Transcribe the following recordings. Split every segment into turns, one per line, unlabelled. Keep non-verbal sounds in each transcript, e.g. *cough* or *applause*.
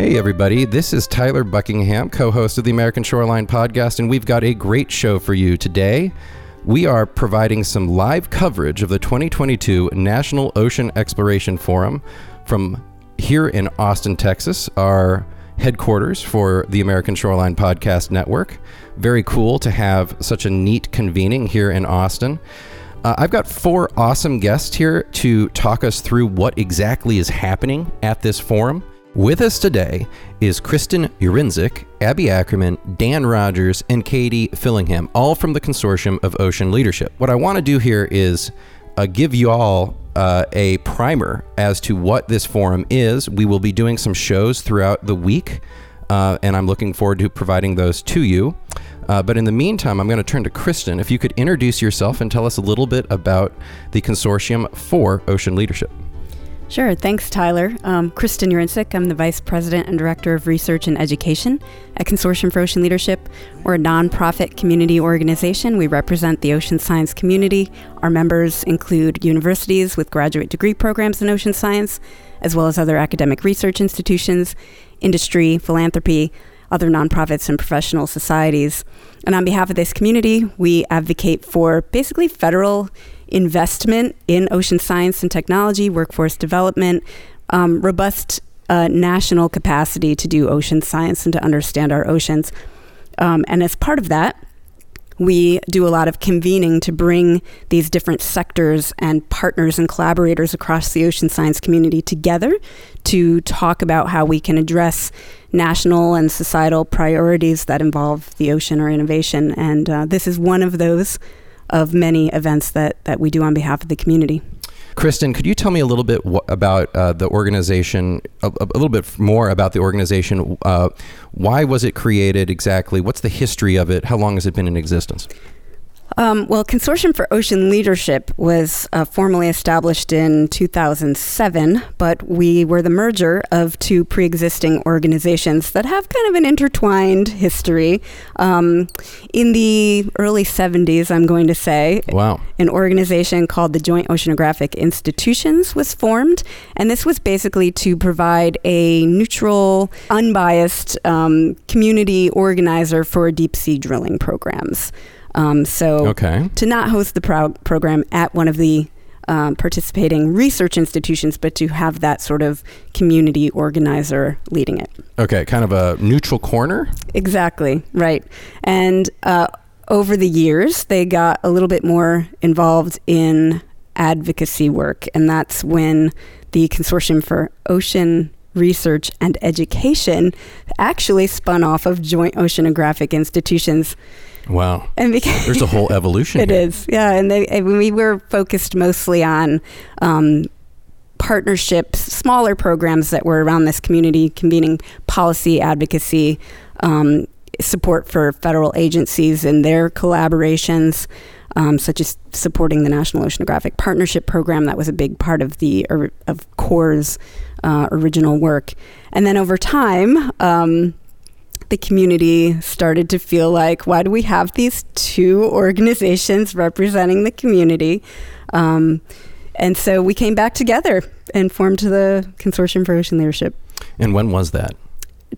Hey, everybody, this is Tyler Buckingham, co host of the American Shoreline Podcast, and we've got a great show for you today. We are providing some live coverage of the 2022 National Ocean Exploration Forum from here in Austin, Texas, our headquarters for the American Shoreline Podcast Network. Very cool to have such a neat convening here in Austin. Uh, I've got four awesome guests here to talk us through what exactly is happening at this forum. With us today is Kristen Yarincik, Abby Ackerman, Dan Rogers, and Katie Fillingham, all from the Consortium of Ocean Leadership. What I want to do here is uh, give you all uh, a primer as to what this forum is. We will be doing some shows throughout the week, uh, and I'm looking forward to providing those to you. Uh, but in the meantime, I'm going to turn to Kristen. If you could introduce yourself and tell us a little bit about the Consortium for Ocean Leadership.
Sure. Thanks, Tyler. Um, Kristen Yarincik. I'm the Vice President and Director of Research and Education at Consortium for Ocean Leadership. We're a nonprofit community organization. We represent the ocean science community. Our members include universities with graduate degree programs in ocean science, as well as other academic research institutions, industry, philanthropy, other nonprofits, and professional societies. And on behalf of this community, we advocate for basically federal investment in ocean science and technology, workforce development, um, robust uh, national capacity to do ocean science and to understand our oceans. Um, and as part of that, we do a lot of convening to bring these different sectors and partners and collaborators across the ocean science community together to talk about how we can address national and societal priorities that involve the ocean or innovation. And uh, this is one of those of many events that, that we do on behalf of the community.
Kristen, could you tell me a little bit wh- about uh, the organization, a, a, little bit more about the organization? Uh, why was it created exactly? What's the history of it? How long has it been in existence?
Um, well, Consortium for Ocean Leadership was uh, formally established in 2007, but we were the merger of two pre existing organizations that have kind of an intertwined history. Um, in the early 70s, I'm going to say,
wow.
an organization called the Joint Oceanographic Institutions was formed, and this was basically to provide a neutral, unbiased um, community organizer for deep sea drilling programs. Um, so
okay.
to not host the pro- program at one of the um, participating research institutions, but to have that sort of community organizer leading it.
Okay, kind of a neutral corner?
Exactly, right. And uh, over the years, they got a little bit more involved in advocacy work, and that's when the Consortium for Ocean Research and Education actually spun off of Joint Oceanographic Institutions
Wow.
And
because there's a whole evolution. *laughs*
It
here.
is, yeah. And, they, and we were focused mostly on um, partnerships, smaller programs that were around this community, convening policy advocacy, um, support for federal agencies and their collaborations. Um, such as supporting the National Oceanographic Partnership Program, that was a big part of the of CORE's uh, original work, and then over time, um, the community started to feel like, why do we have these two organizations representing the community? Um, and so we came back together and formed the Consortium for Ocean Leadership.
And when was that?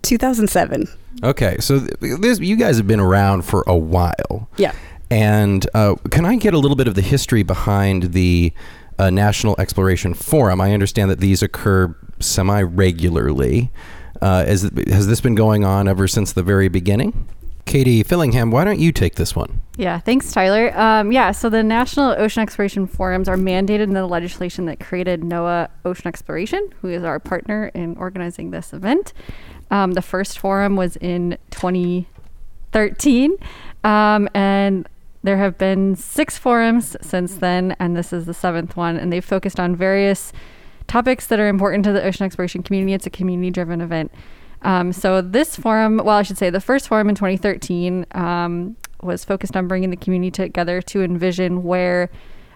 2007.
Okay, so this, you guys have been around for a while.
Yeah.
And uh, can I get a little bit of the history behind the uh, National Exploration Forum? I understand that these occur semi regularly. Uh, is, has this been going on ever since the very beginning? Katie Fillingham, why don't you take this one?
Yeah, thanks, Tyler. Um, yeah, so the National Ocean Exploration Forums are mandated in the legislation that created NOAA Ocean Exploration, who is our partner in organizing this event. Um, the first forum was in 2013, um, and there have been six forums since then, and this is the seventh one, and they've focused on various topics that are important to the ocean exploration community. It's a community driven event. Um, so this forum, well, I should say the first forum in 2013 um, was focused on bringing the community together to envision where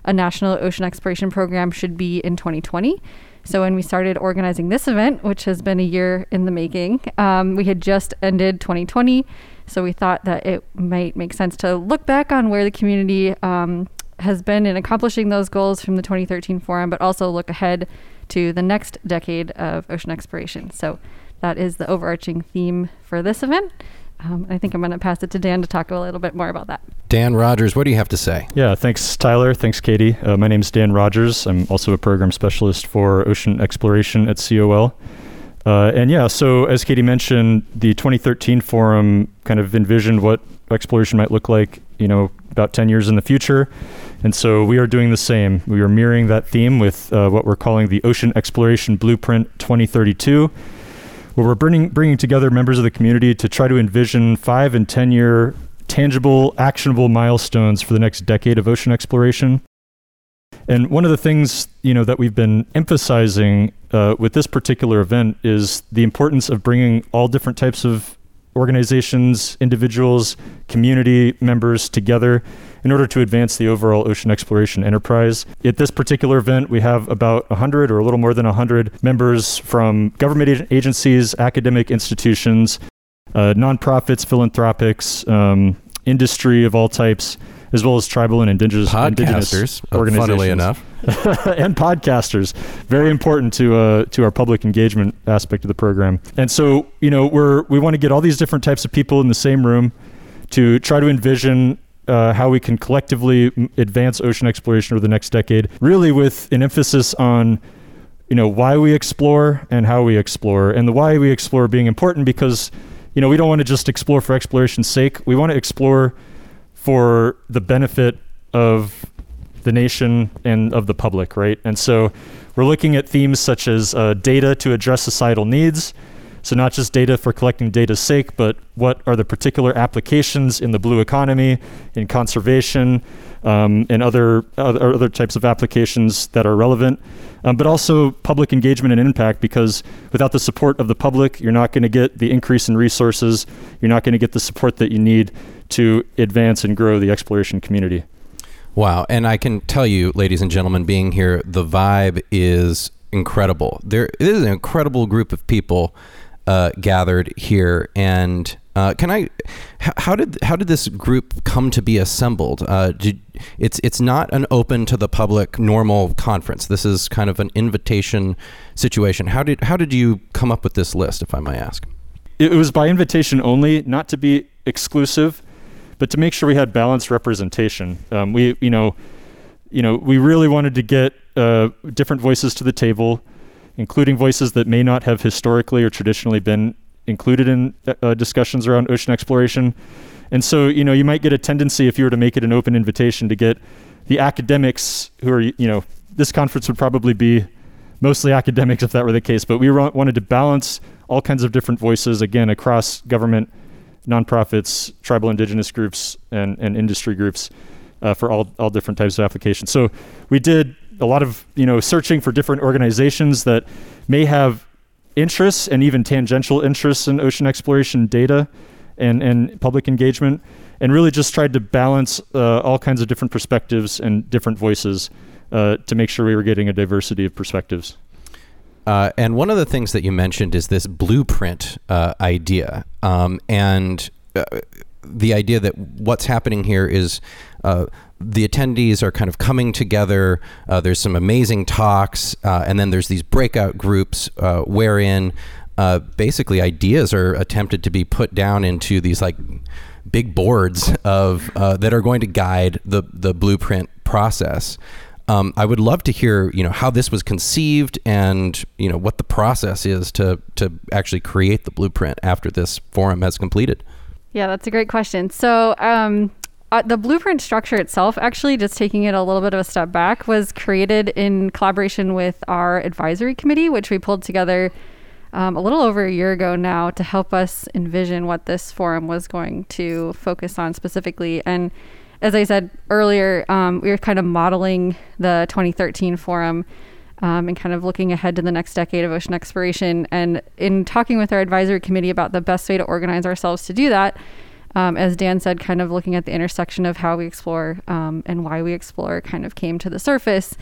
a national ocean exploration program should be in 2020. So when we started organizing this event, which has been a year in the making, um, we had just ended 2020. So we thought that it might make sense to look back on where the community um, has been in accomplishing those goals from the 2013 forum, but also look ahead to the next decade of ocean exploration. So that is the overarching theme for this event. Um, I think I'm going to pass it to Dan to talk a little bit more about that.
Dan Rogers, what do you have to say?
Yeah, thanks, Tyler. Thanks, Katie. Uh, my name is Dan Rogers. I'm also a program specialist for ocean exploration at COL. Uh, and yeah, so as Katie mentioned, the 2013 forum kind of envisioned what exploration might look like, you know, about 10 years in the future. And so we are doing the same. We are mirroring that theme with uh, what we're calling the Ocean Exploration Blueprint 2032 where we're bringing, bringing together members of the community to try to envision five and 10 year tangible, actionable milestones for the next decade of ocean exploration. And one of the things you know that we've been emphasizing uh, with this particular event is the importance of bringing all different types of organizations, individuals, community members together in order to advance the overall ocean exploration enterprise. At this particular event, we have about 100 or a little more than 100 members from government agencies, academic institutions, uh, nonprofits, philanthropics, um, industry of all types, as well as tribal and indigenous,
podcasters,
indigenous organizations.
funnily enough, *laughs*
and podcasters. Very important to uh, to our public engagement aspect of the program. And so, you know, we're we want to get all these different types of people in the same room to try to envision uh, how we can collectively advance ocean exploration over the next decade, really with an emphasis on you know why we explore and how we explore and the why we explore being important because you know we don't want to just explore for exploration's sake we want to explore for the benefit of the nation and of the public right and so we're looking at themes such as uh, data to address societal needs so not just data for collecting data's sake, but what are the particular applications in the blue economy, in conservation, um, and other, other, other types of applications that are relevant. Um, but also public engagement and impact, because without the support of the public, you're not going to get the increase in resources. You're not going to get the support that you need to advance and grow the exploration community.
Wow. And I can tell you, ladies and gentlemen, being here, the vibe is incredible. There is an incredible group of people uh, gathered here. And uh, can I? How did how did this group come to be assembled? Uh, did, it's it's not an open to the public normal conference. This is kind of an invitation situation. How did how did you come up with this list, if I may ask?
It was by invitation only, not to be exclusive, but to make sure we had balanced representation. Um, we you know, you know, we really wanted to get uh, different voices to the table including voices that may not have historically or traditionally been included in uh, discussions around ocean exploration. And so, you know, you might get a tendency if you were to make it an open invitation to get the academics who are, you know, this conference would probably be mostly academics if that were the case, but we wanted to balance all kinds of different voices again across government, nonprofits, tribal indigenous groups, and, and industry groups uh, for all, all different types of applications. So we did a lot of you know searching for different organizations that may have interests and even tangential interests in ocean exploration data and, and public engagement, and really just tried to balance uh, all kinds of different perspectives and different voices uh, to make sure we were getting a diversity of perspectives.
Uh, and one of the things that you mentioned is this blueprint uh, idea, um, and uh, the idea that what's happening here is uh, the attendees are kind of coming together. Uh, there's some amazing talks, uh, and then there's these breakout groups wherein basically ideas are attempted to be put down into these like big boards of that are going to guide the the blueprint process. Um, I would love to hear, you know, how this was conceived and you know what the process is to to actually create the blueprint after this forum has completed.
Yeah, that's a great question. So, um, uh, the blueprint structure itself, actually, just taking it a little bit of a step back, was created in collaboration with our advisory committee, which we pulled together um, a little over a year ago now to help us envision what this forum was going to focus on specifically. And as I said earlier, um, we were kind of modeling the 2013 forum um, and kind of looking ahead to the next decade of ocean exploration. And in talking with our advisory committee about the best way to organize ourselves to do that, um, as Dan said, kind of looking at the intersection of how we explore um, and why we explore kind of came to the surface.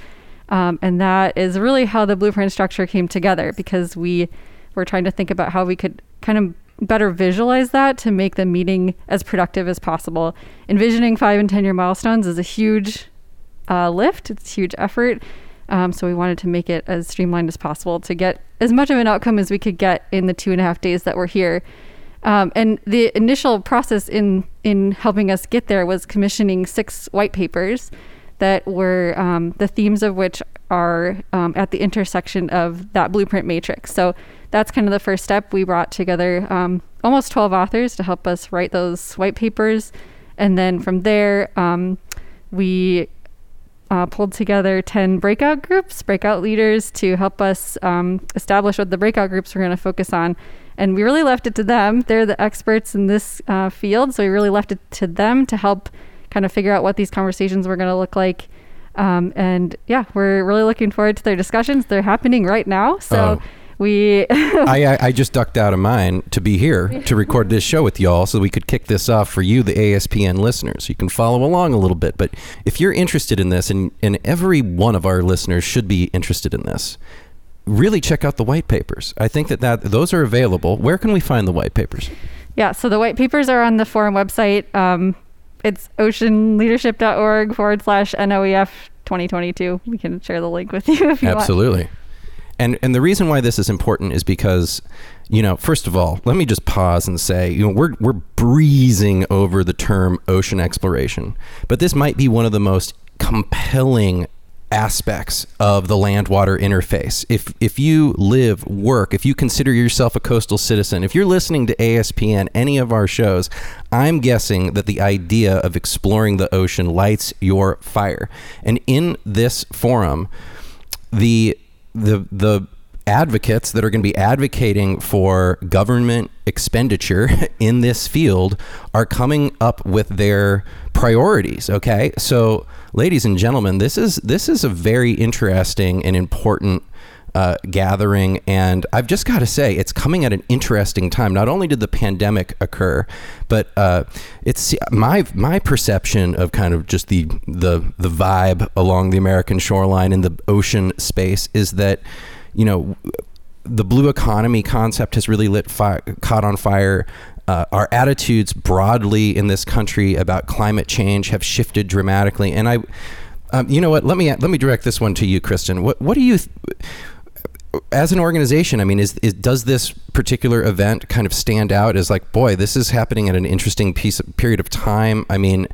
Um, and that is really how the blueprint structure came together because we were trying to think about how we could kind of better visualize that to make the meeting as productive as possible. Envisioning five and 10 year milestones is a huge uh, lift, it's a huge effort. Um, so we wanted to make it as streamlined as possible to get as much of an outcome as we could get in the two and a half days that we're here. Um, and the initial process in in helping us get there was commissioning six white papers that were um, the themes of which are um, at the intersection of that blueprint matrix. So that's kind of the first step. We brought together um, almost 12 authors to help us write those white papers. And then from there, um, we uh, pulled together 10 breakout groups, breakout leaders to help us um, establish what the breakout groups were going to focus on. And we really left it to them. They're the experts in this uh, field. So we really left it to them to help kind of figure out what these conversations were going to look like. Um, and yeah, we're really looking forward to their discussions. They're happening right now. So. Oh we *laughs* *laughs*
I, I, just ducked out of mine to be here to record this show with y'all so we could kick this off for you the aspn listeners you can follow along a little bit but if you're interested in this and, and every one of our listeners should be interested in this really check out the white papers i think that, that those are available where can we find the white papers
yeah so the white papers are on the forum website um, it's oceanleadership.org forward slash noef 2022 we can share the link with *laughs* you if you
absolutely
want.
And and the reason why this is important is because, you know, first of all, let me just pause and say, you know, we're we're breezing over the term ocean exploration, but this might be one of the most compelling aspects of the land water interface. If if you live, work, if you consider yourself a coastal citizen, if you're listening to ASPN, any of our shows, I'm guessing that the idea of exploring the ocean lights your fire. And in this forum, the the the advocates that are going to be advocating for government expenditure *laughs* in this field are coming up with their priorities okay so ladies and gentlemen this is this is a very interesting and important uh, gathering. And I've just got to say, it's coming at an interesting time. Not only did the pandemic occur, but uh, it's my my perception of kind of just the the the vibe along the American shoreline in the ocean space is that you know the blue economy concept has really lit fi- caught on fire. Uh, our attitudes broadly in this country about climate change have shifted dramatically, and I. Um, you know what? Let me let me direct this one to you, Kristen. What what do you th- as an organization, I mean, is, is, does this particular event kind of stand out as like, boy, this is happening at an interesting piece period of time? I mean,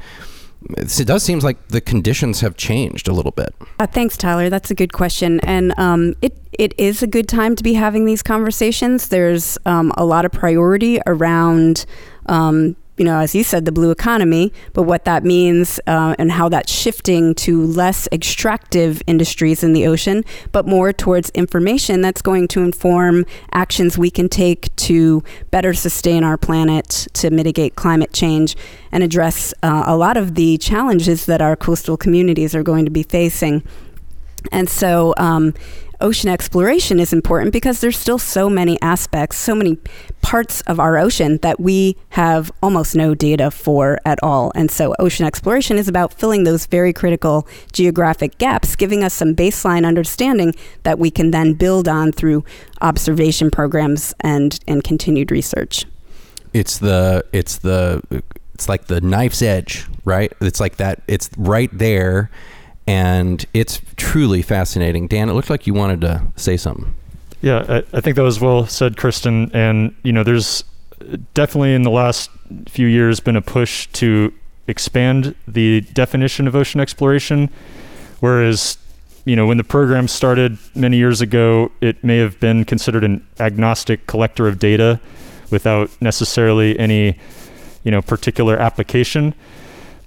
it does seem like the conditions have changed a little bit.
Uh, thanks, Tyler. That's a good question, and um, it it is a good time to be having these conversations. There's um, a lot of priority around um, you know, as you said, the blue economy, but what that means uh, and how that's shifting to less extractive industries in the ocean, but more towards information that's going to inform actions we can take to better sustain our planet, to mitigate climate change, and address uh, a lot of the challenges that our coastal communities are going to be facing. And so, um, ocean exploration is important because there's still so many aspects, so many parts of our ocean that we have almost no data for at all. And so ocean exploration is about filling those very critical geographic gaps, giving us some baseline understanding that we can then build on through observation programs and, and continued research.
It's the it's the it's like the knife's edge, right? It's like that it's right there and it's truly fascinating. Dan, it looked like you wanted to say something.
Yeah, I, I think that was well said, Kristen. And you know, there's definitely in the last few years been a push to expand the definition of ocean exploration, whereas you know when the program started many years ago, it may have been considered an agnostic collector of data without necessarily any you know particular application.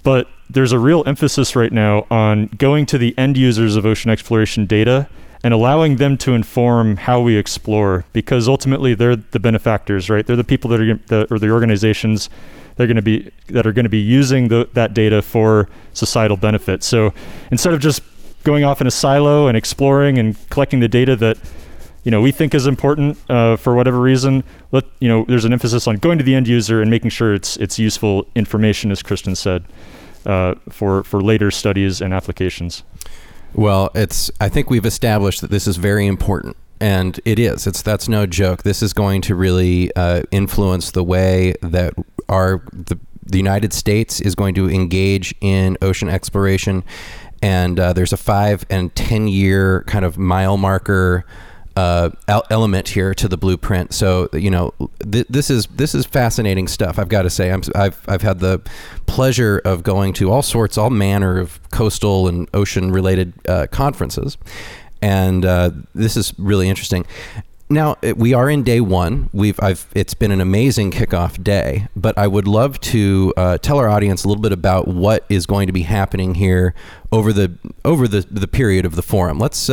But there's a real emphasis right now on going to the end users of ocean exploration data and allowing them to inform how we explore because ultimately they're the benefactors right? They're the people that are the, or the organizations they're going to be that are going to be using the, that data for societal benefit. So instead of just going off in a silo and exploring and collecting the data that you know we think is important uh, for whatever reason let you know there's an emphasis on going to the end user and making sure it's it's useful information as kristen said uh, for for later studies and applications.
Well, it's I think we've established that this is very important and it is. It's that's no joke. This is going to really uh, influence the way that our the, the united states is going to engage in ocean exploration. And uh, there's a five and ten year kind of mile marker uh, element here to the blueprint. So you know, th- this is this is fascinating stuff. I've got to say, i have I've had the pleasure of going to all sorts, all manner of coastal and ocean related uh, conferences, and uh, this is really interesting. Now we are in day one. We've I've it's been an amazing kickoff day, but I would love to uh, tell our audience a little bit about what is going to be happening here over the over the the period of the forum. Let's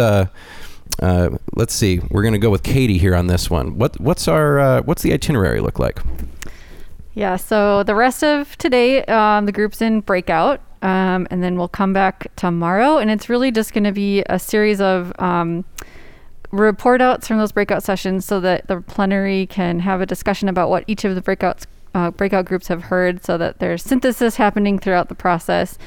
uh, let's see. We're going to go with Katie here on this one. What what's our uh, what's the itinerary look like?
Yeah. So the rest of today, um, the group's in breakout, um, and then we'll come back tomorrow, and it's really just going to be a series of. Um, report outs from those breakout sessions so that the plenary can have a discussion about what each of the breakouts uh, breakout groups have heard so that there's synthesis happening throughout the process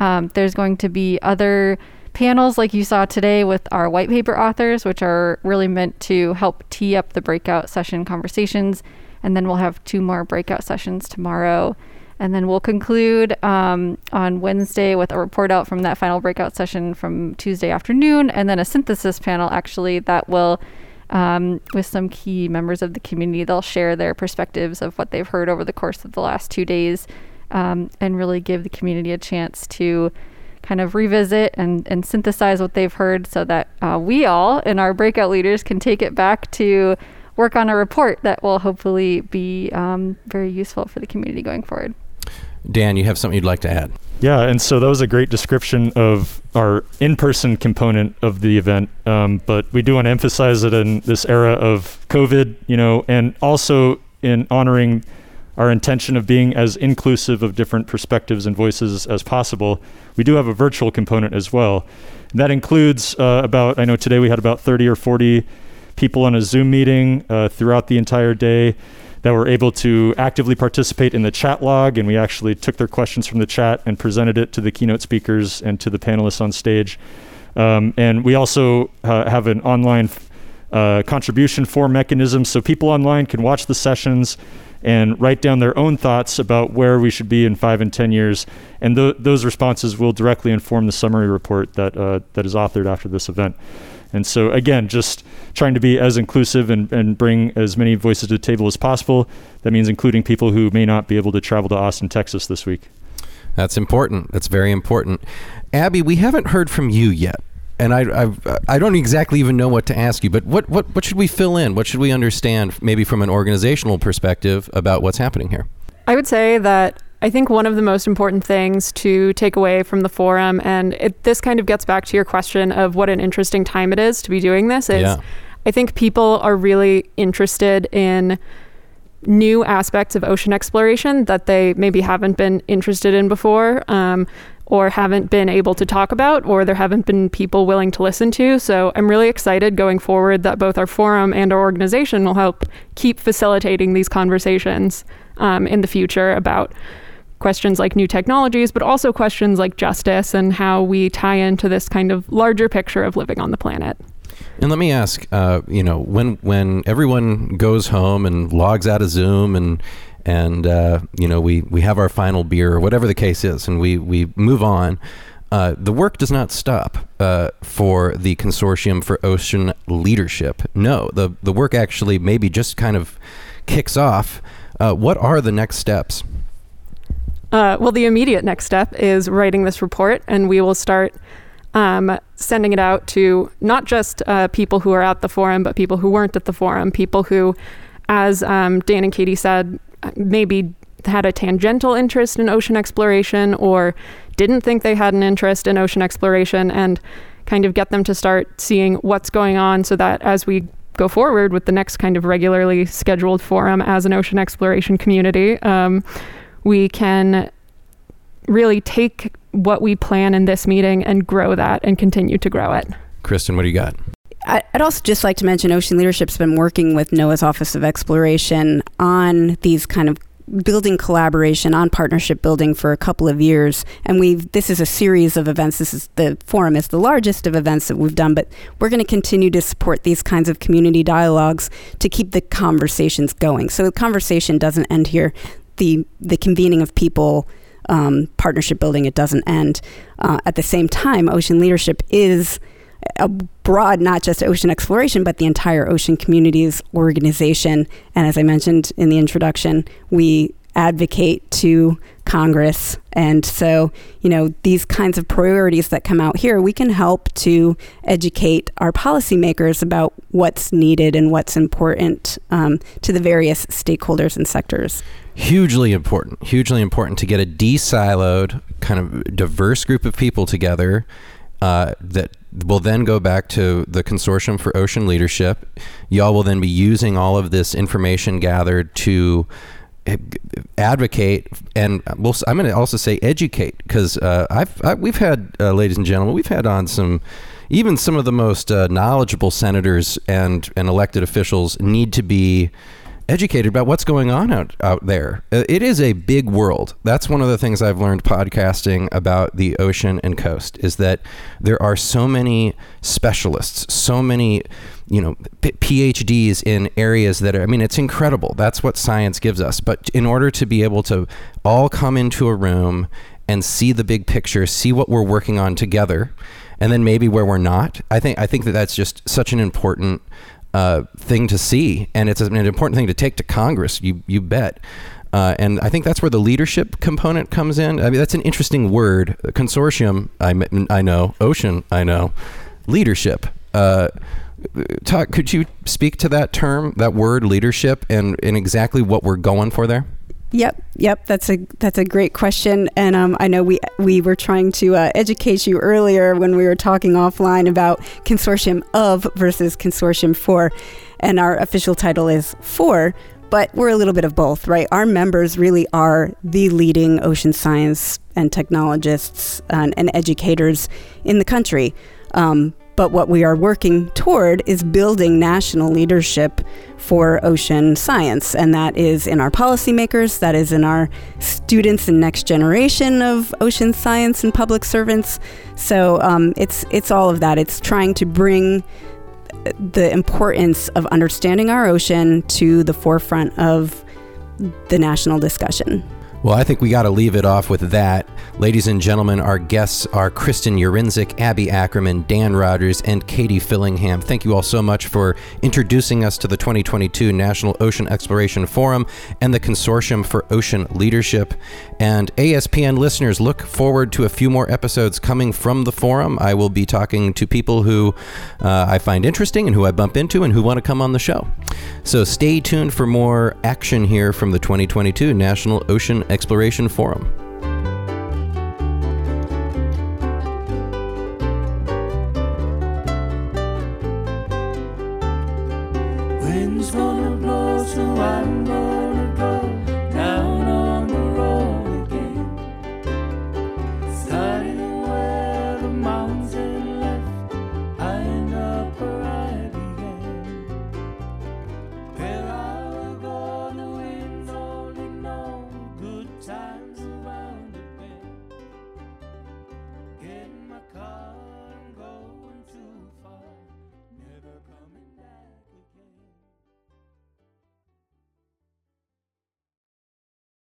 um, there's going to be other panels like you saw today with our white paper authors, which are really meant to help tee up the breakout session conversations. And then we'll have two more breakout sessions tomorrow. And then we'll conclude um, on Wednesday with a report out from that final breakout session from Tuesday afternoon, and then a synthesis panel actually that will, um, with some key members of the community, they'll share their perspectives of what they've heard over the course of the last two days um, and really give the community a chance to kind of revisit and, and synthesize what they've heard so that uh, we all and our breakout leaders can take it back to work on a report that will hopefully be um, very useful for the community going forward.
Dan, you have something you'd like to add?
Yeah, and so that was a great description of our in person component of the event. Um, but we do want to emphasize it in this era of COVID, you know, and also in honoring our intention of being as inclusive of different perspectives and voices as possible, we do have a virtual component as well. And that includes uh, about, I know today we had about 30 or 40 people on a Zoom meeting uh, throughout the entire day that were able to actively participate in the chat log. And we actually took their questions from the chat and presented it to the keynote speakers and to the panelists on stage. Um, and we also uh, have an online uh, contribution form mechanism so people online can watch the sessions and write down their own thoughts about where we should be in five and 10 years. And th- those responses will directly inform the summary report that, uh, that is authored after this event. And so, again, just trying to be as inclusive and, and bring as many voices to the table as possible. That means including people who may not be able to travel to Austin, Texas this week.
That's important. That's very important. Abby, we haven't heard from you yet and I I've, I don't exactly even know what to ask you, but what, what what should we fill in? What should we understand, maybe from an organizational perspective, about what's happening here?
I would say that I think one of the most important things to take away from the forum, and it, this kind of gets back to your question of what an interesting time it is to be doing this, is yeah. I think people are really interested in new aspects of ocean exploration that they maybe haven't been interested in before. Um, or haven't been able to talk about, or there haven't been people willing to listen to. So I'm really excited going forward that both our forum and our organization will help keep facilitating these conversations um, in the future about questions like new technologies, but also questions like justice and how we tie into this kind of larger picture of living on the planet.
And let me ask, uh, you know, when when everyone goes home and logs out of Zoom and and uh, you know we we have our final beer or whatever the case is, and we we move on. Uh, the work does not stop uh, for the Consortium for Ocean Leadership. No, the the work actually maybe just kind of kicks off. Uh, what are the next steps?
Uh, well, the immediate next step is writing this report, and we will start um, sending it out to not just uh, people who are at the forum, but people who weren't at the forum, people who, as um, Dan and Katie said, maybe had a tangential interest in ocean exploration or didn't think they had an interest in ocean exploration and kind of get them to start seeing what's going on so that as we go forward with the next kind of regularly scheduled forum as an ocean exploration community, um, we can really take what we plan in this meeting and grow that and continue to grow it.
Kristen, what do you got?
I'd also just like to mention Ocean Leadership's been working with NOAA's Office of Exploration on these kind of building collaboration on partnership building for a couple of years and we've this is a series of events this is the forum is the largest of events that we've done but we're going to continue to support these kinds of community dialogues to keep the conversations going so the conversation doesn't end here the the convening of people um, partnership building. It doesn't end. Uh, at the same time, ocean leadership is broad, not just ocean exploration, but the entire ocean communities organization. And as I mentioned in the introduction, we advocate to Congress. And so, you know, these kinds of priorities that come out here, we can help to educate our policymakers about what's needed and what's important um, to the various stakeholders and sectors.
Hugely important, hugely important to get a de-siloed, kind of diverse group of people together uh, that will then go back to the Consortium for Ocean Leadership. Y'all will then be using all of this information gathered to advocate and we'll, I'm going to also say educate because uh, I've I, we've had uh, ladies and gentlemen we've had on some even some of the most uh, knowledgeable senators and and elected officials need to be educated about what's going on out, out there. Uh, it is a big world. That's one of the things I've learned podcasting about the ocean and coast is that there are so many specialists, so many, you know, PhDs in areas that are, I mean, it's incredible. That's what science gives us. But in order to be able to all come into a room and see the big picture, see what we're working on together, and then maybe where we're not, I think I think that that's just such an important uh, thing to see, and it's an important thing to take to Congress. You you bet. Uh, and I think that's where the leadership component comes in. I mean, that's an interesting word. Consortium, I, I know. Ocean, I know. Leadership. Uh, talk, could you speak to that term, that word, leadership, and, and exactly what we're going for there?
Yep, yep. That's a that's a great question, and um, I know we we were trying to uh, educate you earlier when we were talking offline about consortium of versus consortium for, and our official title is for, but we're a little bit of both, right? Our members really are the leading ocean science and technologists and, and educators in the country. Um, but what we are working toward is building national leadership for ocean science. And that is in our policymakers, that is in our students and next generation of ocean science and public servants. So um, it's, it's all of that. It's trying to bring the importance of understanding our ocean to the forefront of the national discussion.
Well, I think we got to leave it off with that. Ladies and gentlemen, our guests are Kristen Yarincik, Abby Ackerman, Dan Rogers, and Katie Fillingham. Thank you all so much for introducing us to the 2022 National Ocean Exploration Forum and the Consortium for Ocean Leadership. And ASPN listeners, look forward to a few more episodes coming from the forum. I will be talking to people who uh, I find interesting and who I bump into and who want to come on the show. So stay tuned for more action here from the 2022 National Ocean Exploration Forum. Wind's gonna blow,